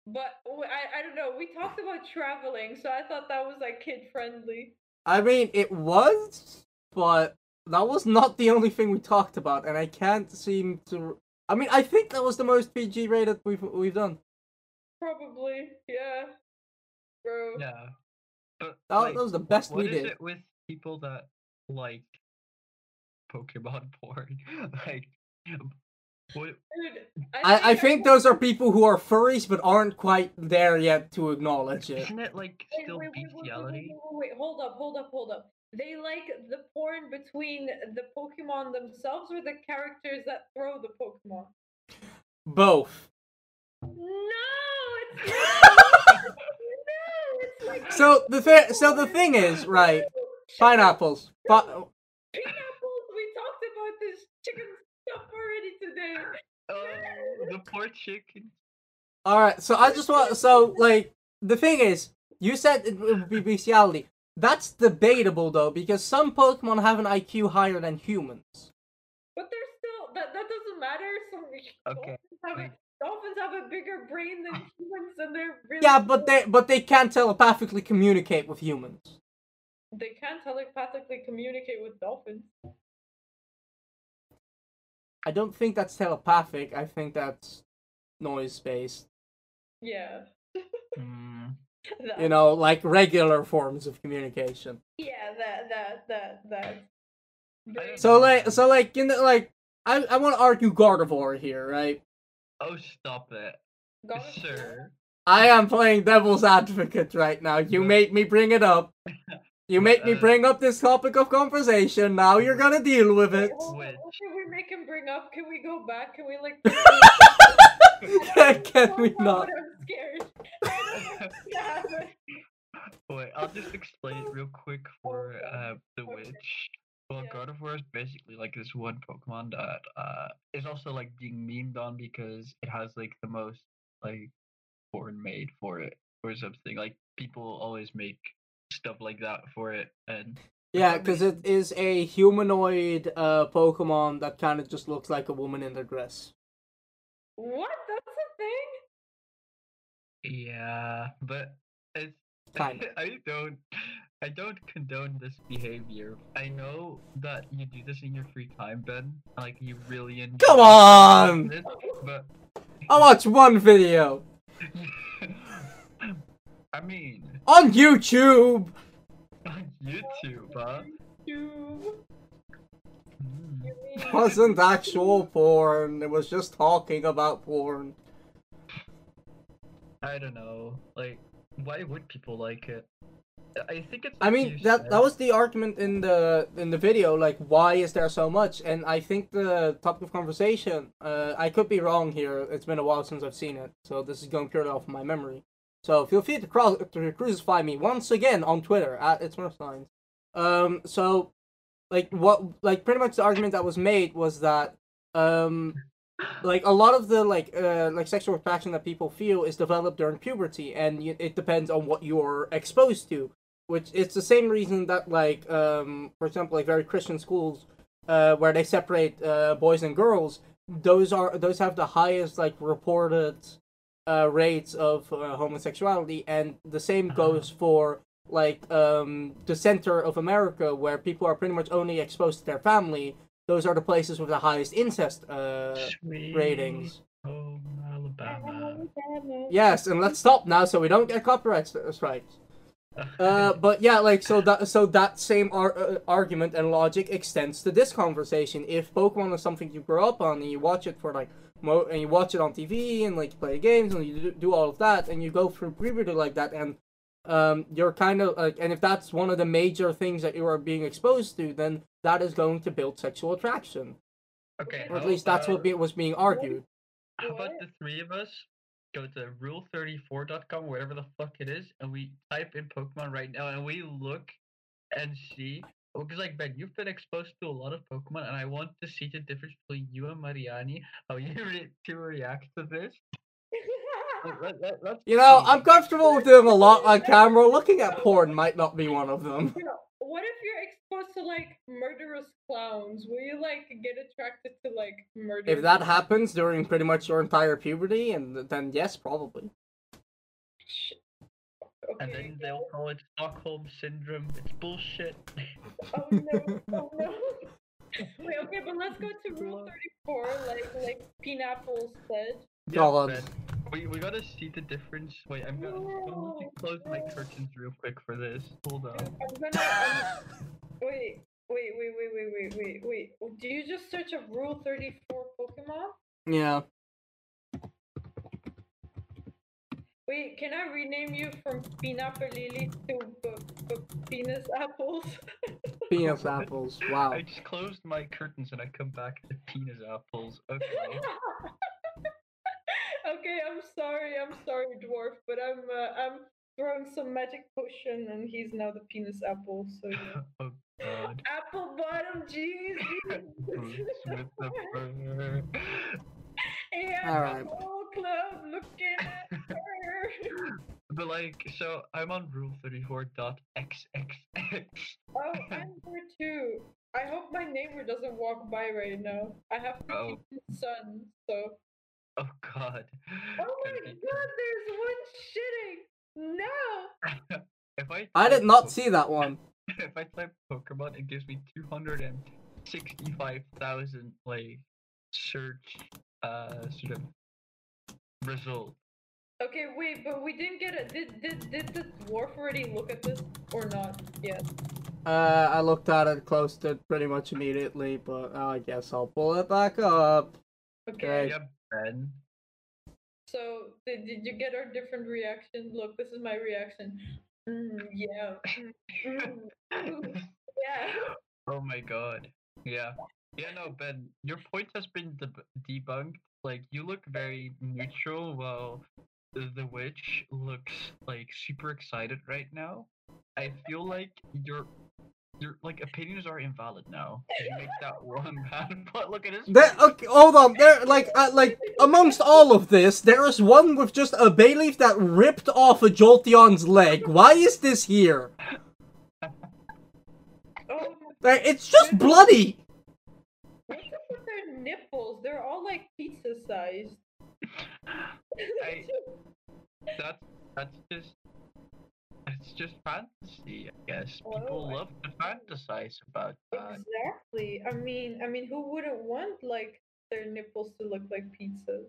But I I don't know. We talked about traveling, so I thought that was like kid friendly. I mean, it was, but that was not the only thing we talked about, and I can't seem to. I mean, I think that was the most PG rated we've we've done. Probably, yeah. Bro. Yeah. But That, like, that was the best we is did. it with people that like Pokemon porn? like, what? Dude, I, I think those are people who are furries but aren't quite there yet to acknowledge it. Isn't it like Wait, still wait, wait, wait, wait, bestiality? wait, wait, wait, hold up, hold up, hold up. They like the porn between the Pokemon themselves or the characters that throw the Pokemon? Both. No, it's not. no, it's like So the thi- so the thing is, right? Pineapples. Pi- pineapples. We talked about this chicken stuff already today. Oh, the poor chicken. All right. So I just want. So like the thing is, you said it would be bestiality. That's debatable though, because some Pokemon have an IQ higher than humans. But they're still that that doesn't matter. Some Okay, dolphins have, a, dolphins have a bigger brain than humans, and they're really Yeah, but they but they can't telepathically communicate with humans. They can't telepathically communicate with dolphins. I don't think that's telepathic. I think that's noise based. Yeah. Mm. That, You know, like regular forms of communication. Yeah, that that that that. So like so like in the, like I I want to argue Gardevoir here, right? Oh, stop it, God- sir. I am playing devil's advocate right now. You made me bring it up. You made me Uh, bring up this topic of conversation. Now you're gonna deal with it. Hold what Can we make him bring up? Can we go back? Can we like? Can we Oh, not? I'm scared. I don't know what's gonna happen. Wait, I'll just explain it real quick for uh, the witch. Well, Yeah. Gardevoir is basically like this one Pokemon that uh is also like being memed on because it has like the most like porn made for it or something. Like people always make stuff like that for it, and Yeah, because it is a humanoid uh, Pokemon that kind of just looks like a woman in a dress. What? That's a thing? yeah, but it's Kind I don't I don't condone this behavior. I know that you do this in your free time, Ben. Like you really enjoy Come on! it, but I watched one video I mean, on YouTube. on YouTube, huh? You. It wasn't actual porn. It was just talking about porn. I don't know. Like, why would people like it? I think it's. I mean that said. that was the argument in the in the video. Like, why is there so much? And I think the topic of conversation. Uh, I could be wrong here. It's been a while since I've seen it, so this is going purely off my memory. So feel free to, to crucify me once again on Twitter at it's Signs. Um. So, like what? Like pretty much the argument that was made was that um like a lot of the like uh like sexual attraction that people feel is developed during puberty and it depends on what you're exposed to which it's the same reason that like um for example like very christian schools uh where they separate uh boys and girls those are those have the highest like reported uh rates of uh, homosexuality and the same goes for like um the center of america where people are pretty much only exposed to their family. Those are the places with the highest incest uh ratings. home Alabama. yes and let's stop now so we don't get copyright st- strikes. Uh, but yeah, like so that so that same ar- uh, argument and logic extends to this conversation. If Pokemon is something you grow up on and you watch it for like mo- and you watch it on TV and like you play games and you do, all of that and you go through puberty like that and um you're kind of like and if that's one of the major things that you are being exposed to, then that is going to build sexual attraction. Okay. Or at least that's what be- was being argued. How about the three of us go to rule34.com, whatever the fuck it is, and we type in Pokemon right now and we look and see. Because, like, Ben, you've been exposed to a lot of Pokemon, and I want to see the difference between you and Mariani, how you re- to react to this. Let- let- let- You know, see. I'm comfortable with doing a lot on camera. Looking at porn might not be one of them. What if you're exposed to like murderous clowns? Will you like get attracted to like murder? If that happens during pretty much your entire puberty, and then yes, probably. Okay. And then they'll call it Stockholm syndrome. It's bullshit. Oh no! Oh no! Wait, okay, but let's go to rule thirty-four, like like Pineapple said. God. Ben, we, we gotta see the difference. Wait, I'm gonna, I'm gonna close my curtains real quick for this. Hold on. I'm gonna. I'm- wait, wait, wait, wait, wait, wait, wait, wait. Do you just search up Rule Thirty Four Pokemon? Yeah. Wait, can I rename you from Pineapple Lily to B- B- Penis Apples? Penis apples. Wow. I just closed my curtains and I come back to penis apples. Okay. okay, I'm sorry, I'm sorry, dwarf, but I'm uh, I'm throwing some magic potion, and he's now the penis apple. So yeah. oh god. apple bottom cheese. Boots with the But like, so I'm on rule 34.xxx. Oh, I'm here too. I hope my neighbor doesn't walk by right now. I have to Oh. 15 sons, so. Oh god. Oh my god, there's one shitting! No! If I I did not Po- see that one. If I type Pokemon, it gives me 265,000 like search uh sort of result. Okay, wait, but we didn't get it. Did, did, did the dwarf already look at this or not? Yes. Uh, I looked at it, closed it pretty much immediately, but uh, I guess I'll pull it back up. Okay. Okay. Yeah, Ben. So, did, did you get our different reactions? Look, this is my reaction. Mm, yeah. Mm, mm, mm, yeah. Oh my god. Yeah. Yeah, no, Ben, your point has been deb- debunked. Like, you look very neutral while the the witch looks like super excited right now. I feel like your your like opinions are invalid now. You make that one bad, but look at his. There, okay, hold on. There, like, uh, like amongst all of this, there is one with just a Bayleef that ripped off a Jolteon's leg. Why is this here? Oh, Like, it's just bloody. what's up with their nipples? They're all like pizza sized. I- That's that's just it's just fantasy, I guess. People Oh, I love to fantasize about that. Exactly. I mean, I mean, who wouldn't want like their nipples to look like pizzas?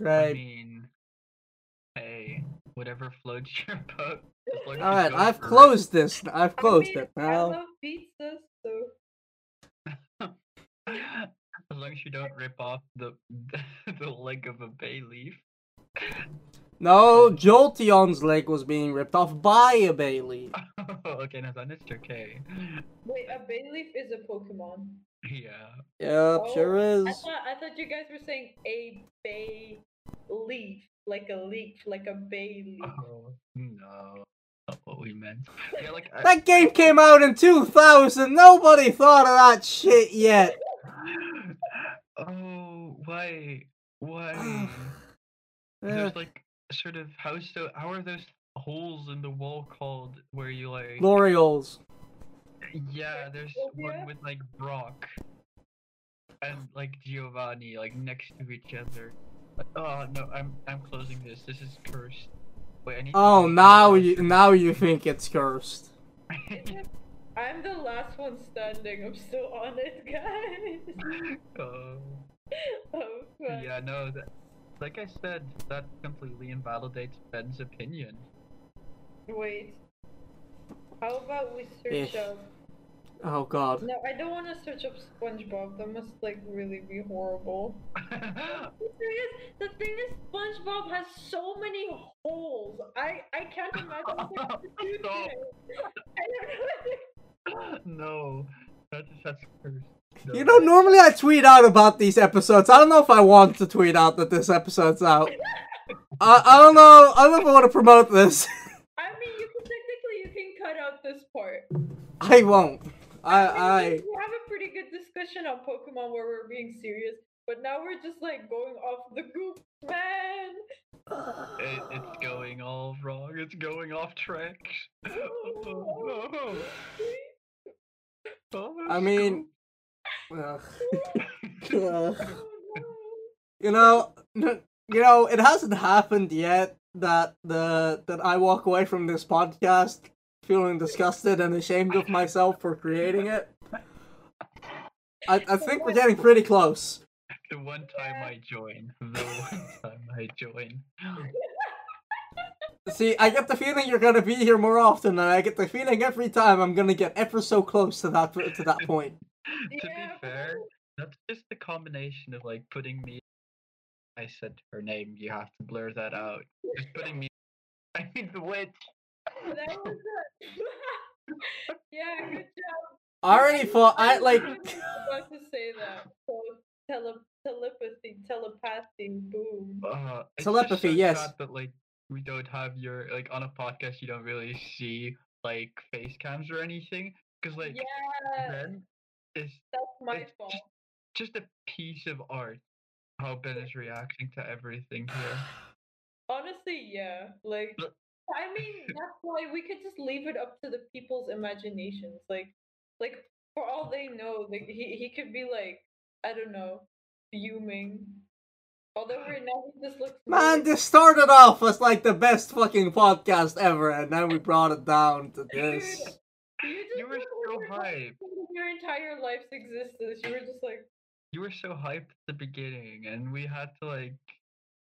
I Right. mean, hey, whatever floats your boat. as long as you All right. I've for it. closed this. I've I closed mean, it I now. love pizzas, so As long as you don't rip off the the leg of a bay leaf. No, Jolteon's leg was being ripped off by a Bayleef. okay, now then it's okay. wait, a Bayleef is a Pokemon. Yeah. Yep, Oh, sure is. I thought I thought you guys were saying a bay leaf, like a leaf, like a bay leaf. Oh no, not what we meant. Yeah, like I, That game came out in 2000. Nobody thought of that shit yet. oh why why? There's like sort of how so how are those holes in the wall called where you like L'Oreals. yeah there's Phobia? one with like Brock and like Giovanni like next to each other. Oh no, I'm I'm closing this. This is cursed. Wait, I need. Oh, close now this. you now you think it's cursed. I'm the last one standing. I'm still on it, guys. oh. oh, God. Yeah, no, that, like I said, that completely invalidates Ben's opinion. Wait. How about we search up? Oh god. No, I don't want to search up SpongeBob. That must like really be horrible. The thing is, the thing is, SpongeBob has so many holes. I I can't imagine what to do Stop. there. I don't know. no, that's that's cursed. No. You know, normally I tweet out about these episodes. I don't know if I want to tweet out that this episode's out. I, I don't know. I don't know if I want to promote this. I mean, you can technically you can cut out this part. I won't. I mean, I we we have a pretty good discussion on Pokemon where we're being serious, but now we're just like going off the goop, man. It, it's going all wrong. It's going off track. Oh, I mean, ugh. Ugh. You know, you know, it hasn't happened yet that the that I walk away from this podcast feeling disgusted and ashamed of myself for creating it. I, I think we're getting pretty close. the one time I join. The one time I join. See, I get the feeling you're gonna be here more often, and I get the feeling every time I'm gonna get ever so close to that to that point. to Yeah, be fair, that's just the combination of like putting me. I said her name. You have to blur that out. Just putting me. I mean the witch. That was it. yeah, good job. Already for I like. was about to say that. So tele- telepathy, telepathy, boom. Uh, Telepathy, yes. sad that like we don't have your like on a podcast. You don't really see like face cams or anything because like yeah, then it's that's my it's fault. just, just a piece of art. How Ben is reacting to everything here. Honestly, yeah. Like, But- I mean, that's why we could just leave it up to the people's imaginations. Like, like for all they know, like he he could be like, I don't know, fuming. Although right now he just looks. Man, really- this started off as like the best fucking podcast ever, and then we brought it down to Dude, this. You, You were so over like, hyped. Your entire life's existence. You were just like, You were so hyped at the beginning, and we had to like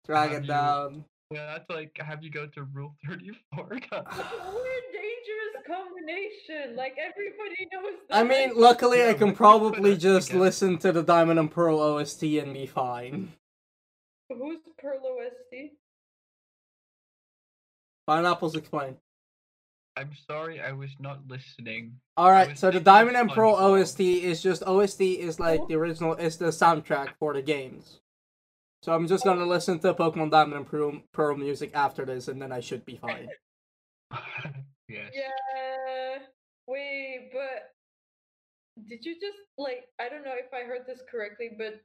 Drag it you- down. We had to like have you go to Rule Thirty Four. we're a dangerous combination. Like everybody knows that. I mean, luckily I can we- we probably just together. listen to the Diamond and Pearl OST and be fine. who's Pearl OST? Pineapples explain. I'm sorry, I was not listening. Alright, so the Diamond and Pearl OST is just OST is like the original is the soundtrack for the games. So I'm just gonna listen to Pokemon Diamond and Pearl, Pearl music after this and then I should be fine. yes. Yeah. Wait, but did you just like I don't know if I heard this correctly, but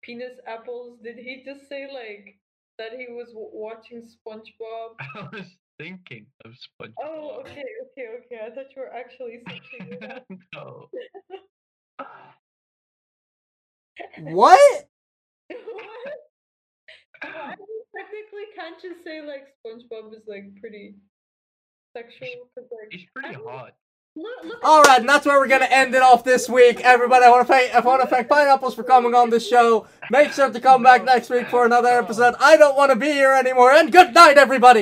penis apples? Did he just say like that he was w- watching SpongeBob? I was thinking of oh, SpongeBob. Oh, okay, okay, okay. I thought you were actually searching no. What? What? No, I mean, technically, can't just say like SpongeBob is like pretty sexual? Cause like He's pretty I mean, hot. Look, look Alright, and that's where we're gonna end it off this week. Everybody, I wanna thank I wanna thank Pineapples for coming on this show. Make sure to come back next week for another episode. I don't wanna be here anymore, and good night everybody!